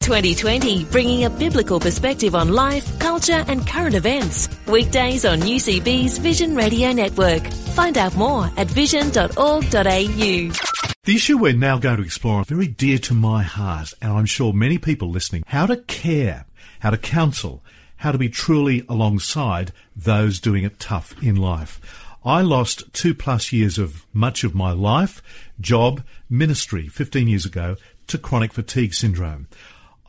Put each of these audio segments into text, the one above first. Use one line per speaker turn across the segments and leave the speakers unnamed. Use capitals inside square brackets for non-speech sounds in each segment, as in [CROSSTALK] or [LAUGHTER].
2020, bringing a biblical perspective on life, culture, and current events. Weekdays on UCB's Vision Radio Network. Find out more at vision.org.au.
The issue we're now going to explore very dear to my heart, and I'm sure many people listening. How to care, how to counsel, how to be truly alongside those doing it tough in life. I lost two plus years of much of my life, job, ministry 15 years ago to chronic fatigue syndrome.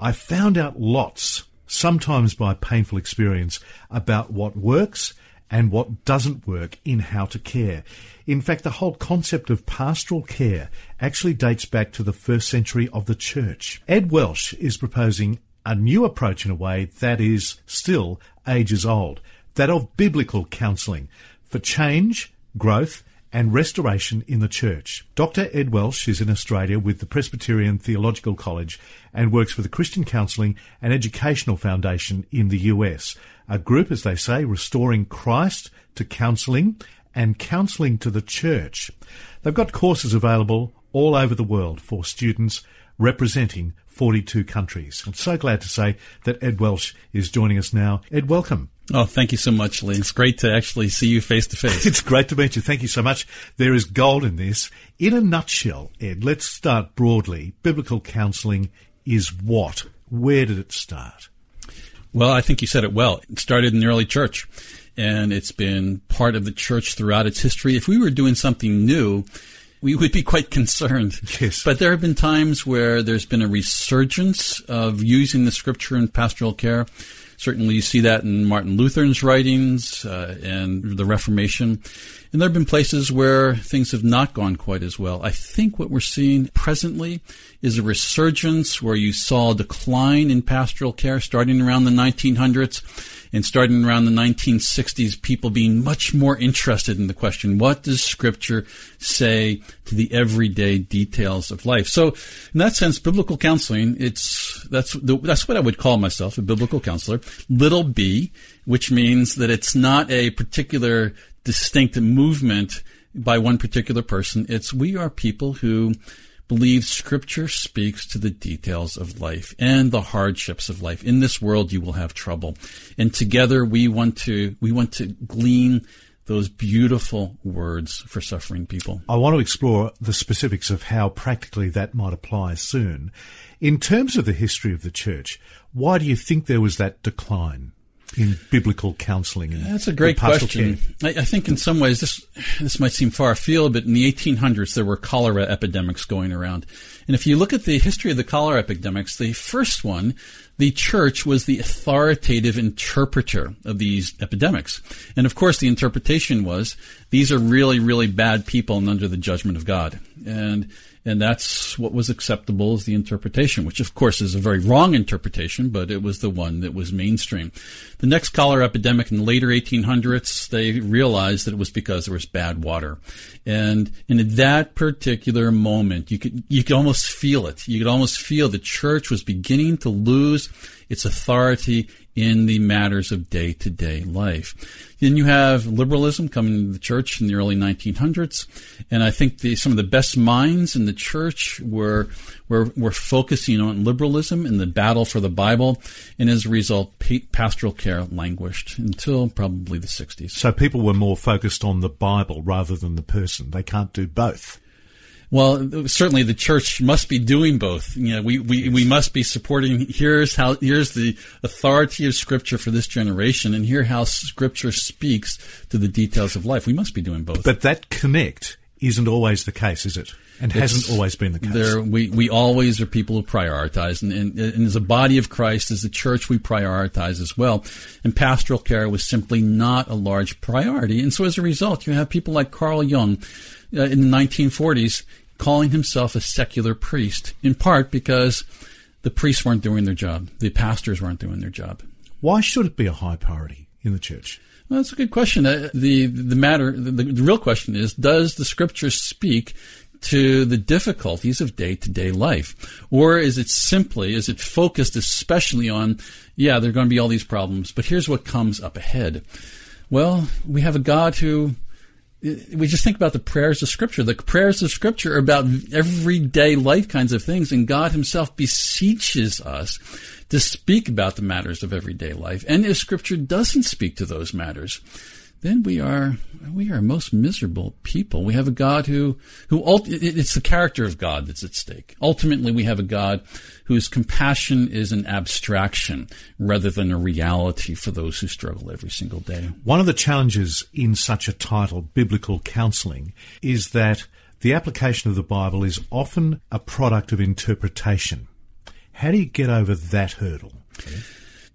I found out lots, sometimes by painful experience, about what works and what doesn't work in how to care. In fact, the whole concept of pastoral care actually dates back to the first century of the church. Ed Welch is proposing a new approach in a way that is still ages old, that of biblical counselling for change, growth, and restoration in the church. Dr. Ed Welch is in Australia with the Presbyterian Theological College and works for the Christian Counselling and Educational Foundation in the US, a group, as they say, restoring Christ to counselling and counselling to the church. They've got courses available all over the world for students representing 42 countries. I'm so glad to say that Ed Welch is joining us now. Ed, welcome.
Oh, thank you so much, Lee. It's great to actually see you face to face. [LAUGHS]
It's great to meet you. Thank you so much. There is gold in this. In a nutshell, Ed, let's start broadly. Biblical counseling is what? Where did it start?
Well, I think you said it well. It started in the early church, and it's been part of the church throughout its history. If we were doing something new, we would be quite [LAUGHS] concerned.
Yes.
But there have been times where there's been a resurgence of using the scripture in pastoral care. Certainly, you see that in Martin Luther's writings uh, and the Reformation. And there have been places where things have not gone quite as well. I think what we're seeing presently is a resurgence where you saw a decline in pastoral care starting around the 1900s and starting around the 1960s, people being much more interested in the question, what does scripture say to the everyday details of life? So in that sense, biblical counseling, it's, that's, the, that's what I would call myself, a biblical counselor. Little b, which means that it's not a particular distinct movement by one particular person. It's we are people who believe scripture speaks to the details of life and the hardships of life. In this world you will have trouble. And together we want to we want to glean those beautiful words for suffering people.
I want to explore the specifics of how practically that might apply soon. In terms of the history of the church, why do you think there was that decline? In biblical counselling?
That's a great question. I, I, think in some ways this this might seem far afield, but in the 1800s there were cholera epidemics going around, and if you look at the history of the cholera epidemics, the first one, the church was the authoritative interpreter of these epidemics, and of course the interpretation was these are really really bad people and under the judgment of God, and and that's what was acceptable as the interpretation, which of course is a very wrong interpretation, but it was the one that was mainstream. The next cholera epidemic in the later 1800s, they realized that it was because there was bad water. And, and in that particular moment, you could, you could almost feel it. You could almost feel the church was beginning to lose its authority in the matters of day to day life. Then you have liberalism coming into the church in the early 1900s, and I think the, some of the best minds in the church were, were, were focusing on liberalism and the battle for the Bible, and as a result, pastoral care languished until probably the 60s.
So people were more focused on the Bible rather than the person. They can't do both.
Well, certainly the church must be doing both. You know, we, we, we must be supporting, here's how, here's the authority of scripture for this generation and here how scripture speaks to the details of life. We must be doing both.
But that connect isn't always the case, is it? And it's, hasn't always been the case.
There, we, we always are people who prioritize. And, and, and, as a body of Christ, as the church, we prioritize as well. And pastoral care was simply not a large priority. And so as a result, you have people like Carl Jung uh, in the 1940s calling himself a secular priest, in part because the priests weren't doing their job, the pastors weren't doing their job.
Why should it be a high priority in the church?
Well, that's a good question. Uh, the the matter, the, the real question is: Does the Scripture speak to the difficulties of day to day life, or is it simply is it focused especially on, yeah, there are going to be all these problems, but here's what comes up ahead. Well, we have a God who we just think about the prayers of Scripture. The prayers of Scripture are about everyday life kinds of things, and God Himself beseeches us to speak about the matters of everyday life. And if Scripture doesn't speak to those matters, then we are we are most miserable people. We have a God who who it's the character of God that's at stake. Ultimately, we have a God whose compassion is an abstraction rather than a reality for those who struggle every single day.
One of the challenges in such a title, biblical counseling, is that the application of the Bible is often a product of interpretation. How do you get over that hurdle? Okay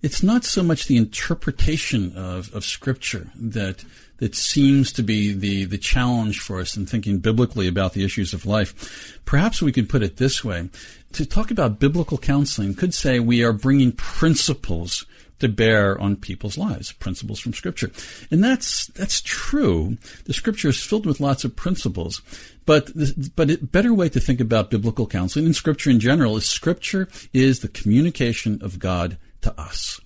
it's not so much the interpretation of, of scripture that that seems to be the, the challenge for us in thinking biblically about the issues of life. Perhaps we could put it this way. To talk about biblical counseling could say we are bringing principles to bear on people's lives, principles from scripture. And that's, that's true. The scripture is filled with lots of principles. But, but a better way to think about biblical counseling and scripture in general is scripture is the communication of God to us.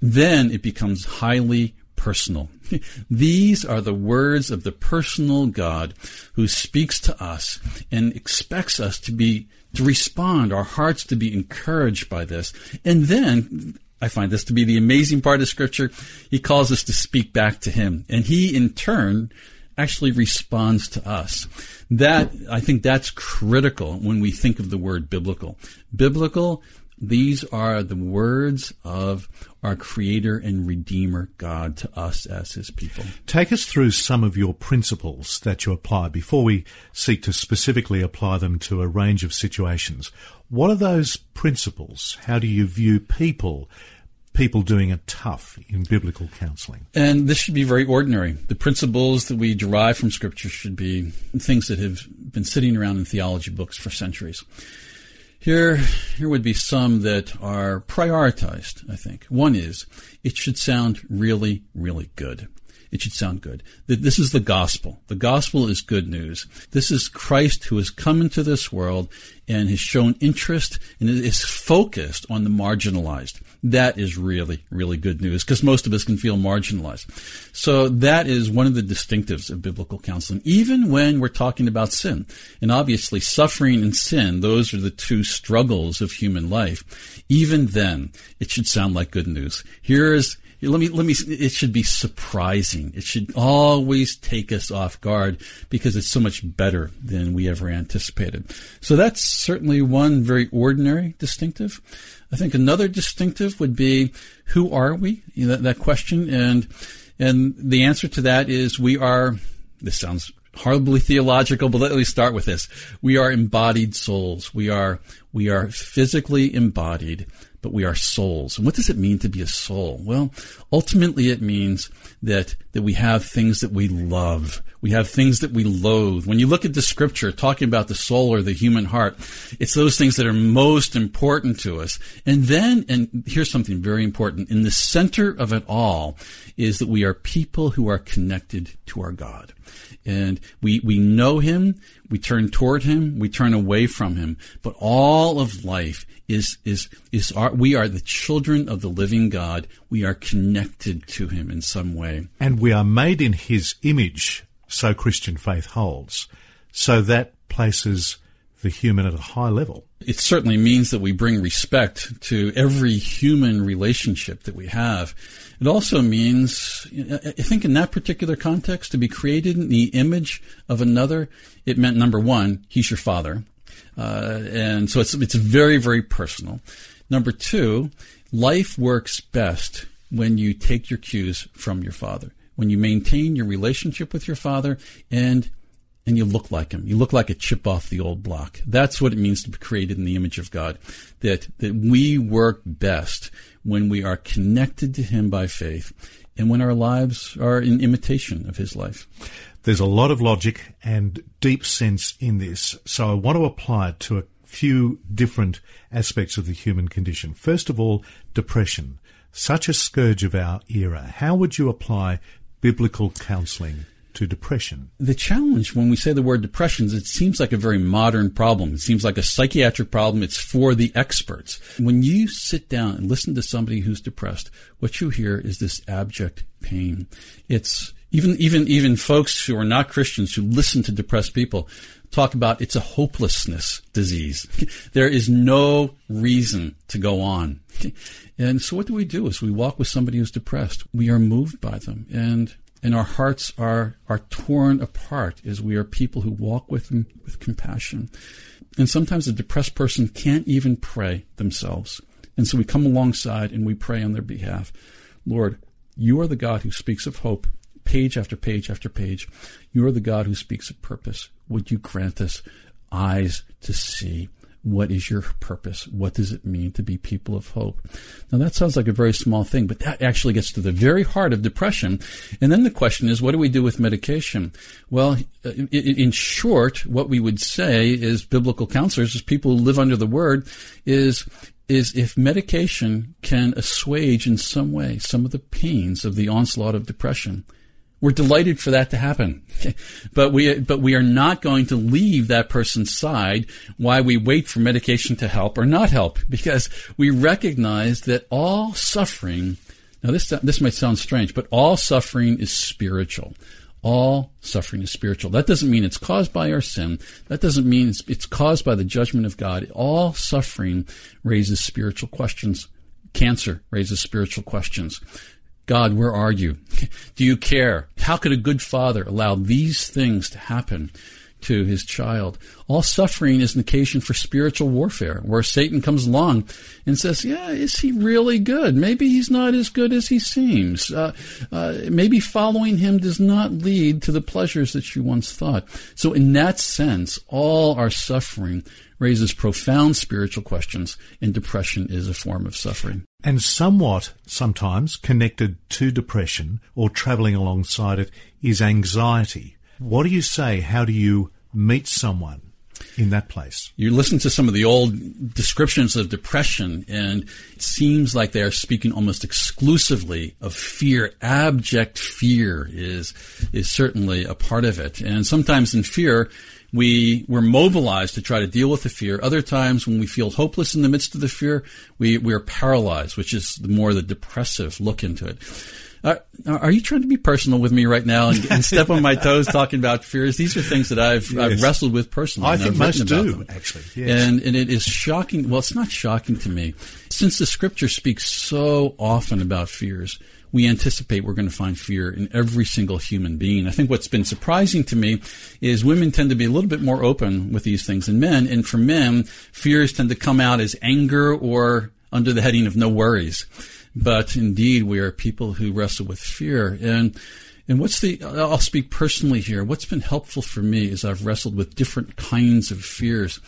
Then it becomes highly personal. [LAUGHS] These are the words of the personal God who speaks to us and expects us to be to respond, our hearts to be encouraged by this. And then I find this to be the amazing part of scripture. He calls us to speak back to him and he in turn actually responds to us. That, I think that's critical when we think of the word biblical. Biblical these are the words of our Creator and Redeemer God to us as His people.
Take us through some of your principles that you apply before we seek to specifically apply them to a range of situations. What are those principles? How do you view people? People doing it tough in biblical counseling.
And this should be very ordinary. The principles that we derive from Scripture should be things that have been sitting around in theology books for centuries. Here, here would be some that are prioritized, I think. One is, it should sound really, really good. It should sound good. This is the gospel. The gospel is good news. This is Christ who has come into this world and has shown interest and is focused on the marginalized. That is really, really good news because most of us can feel marginalized. So that is one of the distinctives of biblical counseling, even when we're talking about sin. And obviously, suffering and sin, those are the two struggles of human life. Even then, it should sound like good news. Here's let me let me it should be surprising it should always take us off guard because it's so much better than we ever anticipated so that's certainly one very ordinary distinctive I think another distinctive would be who are we? You know, that, that question, and and the answer to that is we are. This sounds horribly theological, but let me start with this. We are embodied souls. We are we are physically embodied but we are souls. And what does it mean to be a soul? Well, ultimately it means that, that we have things that we love. We have things that we loathe. When you look at the scripture talking about the soul or the human heart, it's those things that are most important to us. And then, and here's something very important, in the center of it all is that we are people who are connected to our God and we, we know him, we turn toward him, we turn away from him. But all of life is, is, is our, we are the children of the living God. We are connected to him in some way.
And we are made in his image, so Christian faith holds. So that places the human at a high level.
It certainly means that we bring respect to every human relationship that we have. It also means, I think in that particular context, to be created in the image of another, it meant number one, he's your father. Uh, and so it's, it's very, very personal. Number two, life works best when you take your cues from your father, when you maintain your relationship with your father and and you look like him. You look like a chip off the old block. That's what it means to be created in the image of God. That, that we work best when we are connected to him by faith and when our lives are in imitation of his life.
There's a lot of logic and deep sense in this. So I want to apply it to a few different aspects of the human condition. First of all, depression. Such a scourge of our era. How would you apply biblical counseling to depression?
The challenge when we say the word depression it seems like a very modern problem. It seems like a psychiatric problem. It's for the experts. When you sit down and listen to somebody who's depressed, what you hear is this abject pain. It's even even even folks who are not Christians who listen to depressed people talk about it's a hopelessness disease. there is no reason to go on. And so what do we do is we walk with somebody who's depressed. We are moved by them and and our hearts are are torn apart as we are people who walk with them with compassion. And sometimes a depressed person can't even pray themselves. And so we come alongside and we pray on their behalf. Lord, you are the God who speaks of hope page after page after page. You are the God who speaks of purpose. Would you grant us eyes to see? What is your purpose? What does it mean to be people of hope? Now that sounds like a very small thing, but that actually gets to the very heart of depression. And then the question is, what do we do with medication? Well, in short, what we would say is biblical counselors, as people who live under the word, is is if medication can assuage in some way some of the pains of the onslaught of depression, we're delighted for that to happen. but we, but we are not going to leave that person's side while we wait for medication to help or not help because we recognize that all suffering, now this, this might sound strange, but all suffering is spiritual. All suffering is spiritual. That doesn't mean it's caused by our sin. That doesn't mean it's, it's caused by the judgment of God. All suffering raises spiritual questions. Cancer raises spiritual questions. God, where are you? [LAUGHS] Do you care? How could a good father allow these things to happen to his child? All suffering is an occasion for spiritual warfare, where Satan comes along and says, Yeah, is he really good? Maybe he's not as good as he seems. Uh, uh, maybe following him does not lead to the pleasures that you once thought. So, in that sense, all our suffering raises profound spiritual questions, and depression is a form of suffering.
And somewhat, sometimes, connected to depression or travelling alongside it is anxiety. What do you say? How do you meet someone in that place?
You listen to some of the old descriptions of depression, and it seems like they are speaking almost exclusively of fear. Abject fear is is certainly a part of it, and sometimes in fear we we're mobilized to try to deal with the fear. Other times, when we feel hopeless in the midst of the fear, we we are paralyzed, which is the more the depressive look into it. Uh, are you trying to be personal with me right now and, and, step on my toes talking about fears? These are things that I've, yes. I've wrestled with personally.
I think most do,
them.
actually.
Yes. And, and it is shocking. Well, it's not shocking to me. Since the scripture speaks so often about fears, we anticipate we're going to find fear in every single human being. I think what's been surprising to me is women tend to be a little bit more open with these things than men. And for men, fears tend to come out as anger or under the heading of no worries. But indeed, we are people who wrestle with fear. And and what's the, I'll speak personally here. What's been helpful for me is I've wrestled with different kinds of fears.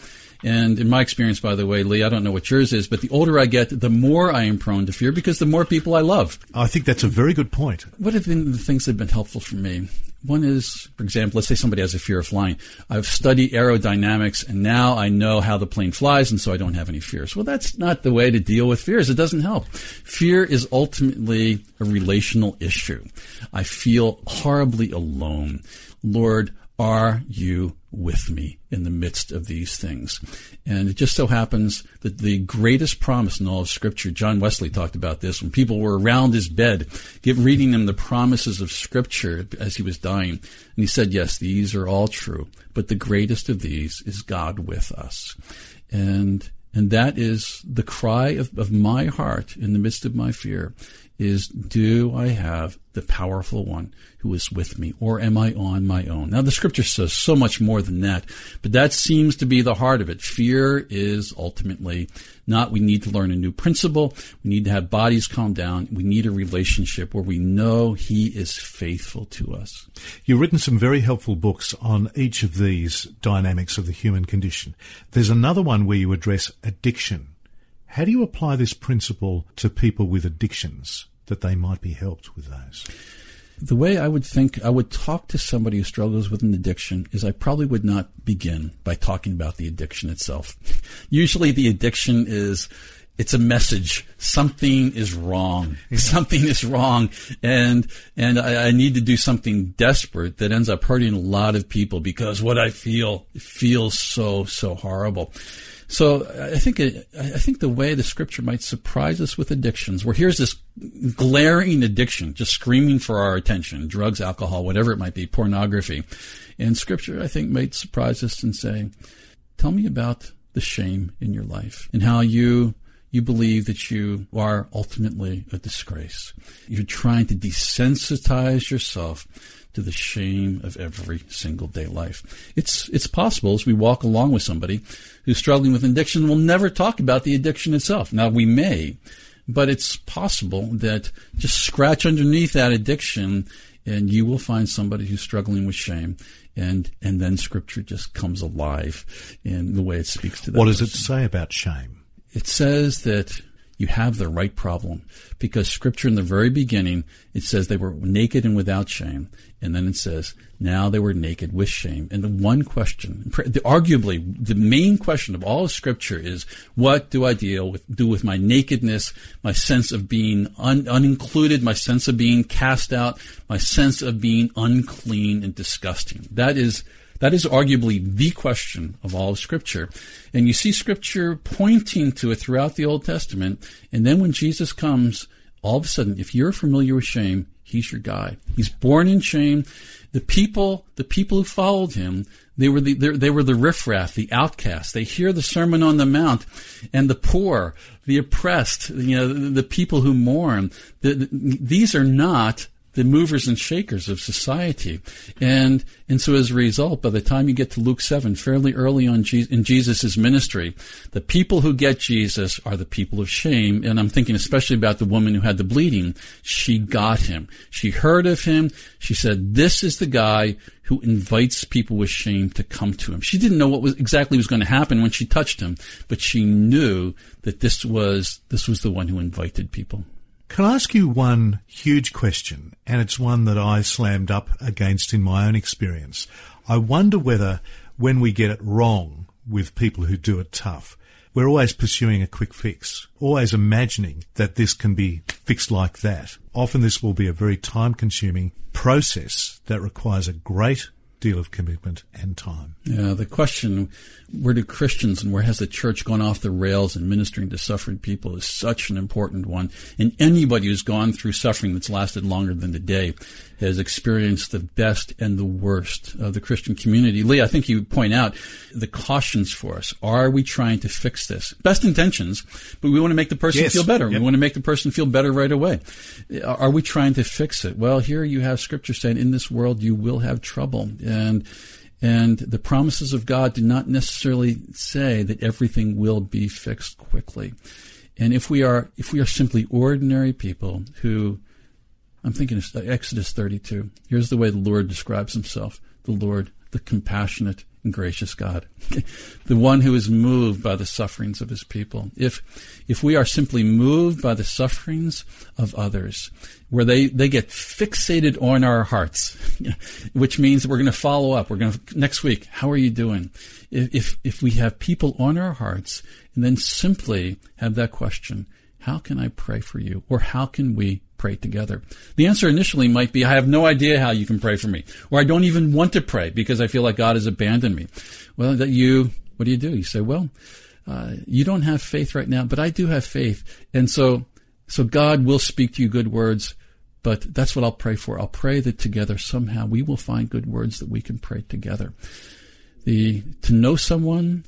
And in my experience, by the way, Lee, I don't know what yours is, but the older I get, the more I am prone to fear because the more people I love.
I think that's a very good point.
What have been the things that have been helpful for me? One is, for example, let's say somebody has a fear of flying. I've studied aerodynamics and now I know how the plane flies and so I don't have any fears. Well, that's not the way to deal with fears. It doesn't help. Fear is ultimately a relational issue. I feel horribly alone. Lord, are you with me in the midst of these things? And it just so happens that the greatest promise in all of Scripture, John Wesley talked about this when people were around his bed, give, reading him the promises of Scripture as he was dying. And he said, Yes, these are all true, but the greatest of these is God with us. And and that is the cry of, of my heart in the midst of my fear is do I have the powerful one who is with me or am I on my own? Now the scripture says so much more than that, but that seems to be the heart of it. Fear is ultimately not we need to learn a new principle. We need to have bodies calm down. We need a relationship where we know he is faithful to us.
You've written some very helpful books on each of these dynamics of the human condition. There's another one where you address addiction. How do you apply this principle to people with addictions? That they might be helped with those?
The way I would think I would talk to somebody who struggles with an addiction is I probably would not begin by talking about the addiction itself. [LAUGHS] Usually the addiction is it's a message. Something is wrong. Something is wrong, and and I, I, need to do something desperate that ends up hurting a lot of people because what I feel feels so so horrible. So I think it, I think the way the scripture might surprise us with addictions, where here's this glaring addiction just screaming for our attention, drugs, alcohol, whatever it might be, pornography, and scripture I think might surprise us and say, "Tell me about the shame in your life and how you you believe that you are ultimately a disgrace. You're trying to desensitize yourself to the shame of every single day life. It's it's possible as we walk along with somebody who's struggling with addiction, we'll never talk about the addiction itself. Now we may, but it's possible that just scratch underneath that addiction and you will find somebody who's struggling with shame and and then scripture just comes alive in the way it speaks to them.
What does person. it say about shame?
It says that you have the right problem because scripture in the very beginning it says they were naked and without shame. And then it says now they were naked with shame. And the one question the, arguably the main question of all of scripture is what do i deal with do with my nakedness my sense of being un, unincluded my sense of being cast out my sense of being unclean and disgusting? That is that is arguably the question of all of Scripture. And you see Scripture pointing to it throughout the Old Testament. And then when Jesus comes, all of a sudden, if you're familiar with shame, he's your guy. He's born in shame. The people, the people who followed him, they were the they were the riffraff, the outcasts. They hear the Sermon on the Mount, and the poor, the oppressed, you know, the, the people who mourn. The, the, these are not the movers and shakers of society. And, and so as a result, by the time you get to Luke 7, fairly early on in Jesus' ministry, the people who get Jesus are the people of shame. And I'm thinking especially about the woman who had the bleeding. She got him. She heard of him. She said, this is the guy who invites people with shame to come to him. She didn't know what was exactly was going to happen when she touched him, but she knew that this was, this was the one who invited people.
Can I ask you one huge question? And it's one that I slammed up against in my own experience. I wonder whether when we get it wrong with people who do it tough, we're always pursuing a quick fix, always imagining that this can be fixed like that. Often this will be a very time consuming process that requires a great deal of commitment and time.
Yeah, the question, where do Christians and where has the church gone off the rails in ministering to suffering people is such an important one. And anybody who's gone through suffering that's lasted longer than the day has experienced the best and the worst of the Christian community. Lee, I think you point out the cautions for us. Are we trying to fix this? Best intentions, but we want to make the person yes. feel better. Yep. We want to make the person feel better right away. Are we trying to fix it? Well, here you have scripture saying in this world you will have trouble. And and the promises of God do not necessarily say that everything will be fixed quickly. And if we are if we are simply ordinary people who I'm thinking of Exodus 32. Here's the way the Lord describes himself. The Lord, the compassionate and gracious God, [LAUGHS] the one who is moved by the sufferings of his people. If, if we are simply moved by the sufferings of others, where they, they get fixated on our hearts, [LAUGHS] which means we're going to follow up. We're going to, next week, how are you doing? If, if, if we have people on our hearts and then simply have that question, how can I pray for you? Or how can we pray together? The answer initially might be, I have no idea how you can pray for me. Or I don't even want to pray because I feel like God has abandoned me. Well, that you, what do you do? You say, well, uh, you don't have faith right now, but I do have faith. And so, so God will speak to you good words, but that's what I'll pray for. I'll pray that together somehow we will find good words that we can pray together. The, to know someone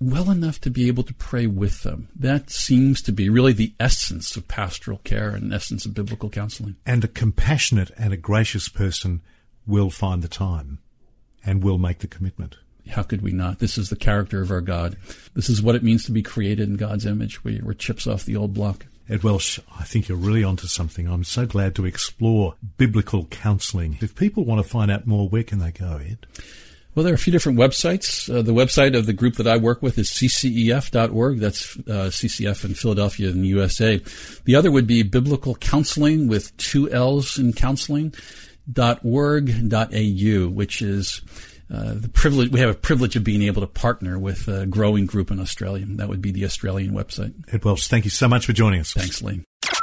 well enough to be able to pray with them. That seems to be really the essence of pastoral care and essence of biblical counseling.
And a compassionate and a gracious person will find the time and will make the commitment.
How could we not? This is the character of our God. This is what it means to be created in God's image. We, we're chips off the old block.
Ed Welch, I think you're really onto something. I'm so glad to explore biblical counselling. If people want to find out more, where can they go, Ed?
Well, there are a few different websites. Uh, the website of the group that I work with is ccef.org. That's uh, CCF in Philadelphia in the USA. The other would be biblical counseling with two L's in counseling. Dot org dot au, which is uh, the privilege we have a privilege of being able to partner with a growing group in Australia. That would be the Australian website.
Ed Welch, thank you so much for joining us.
Thanks, Lee.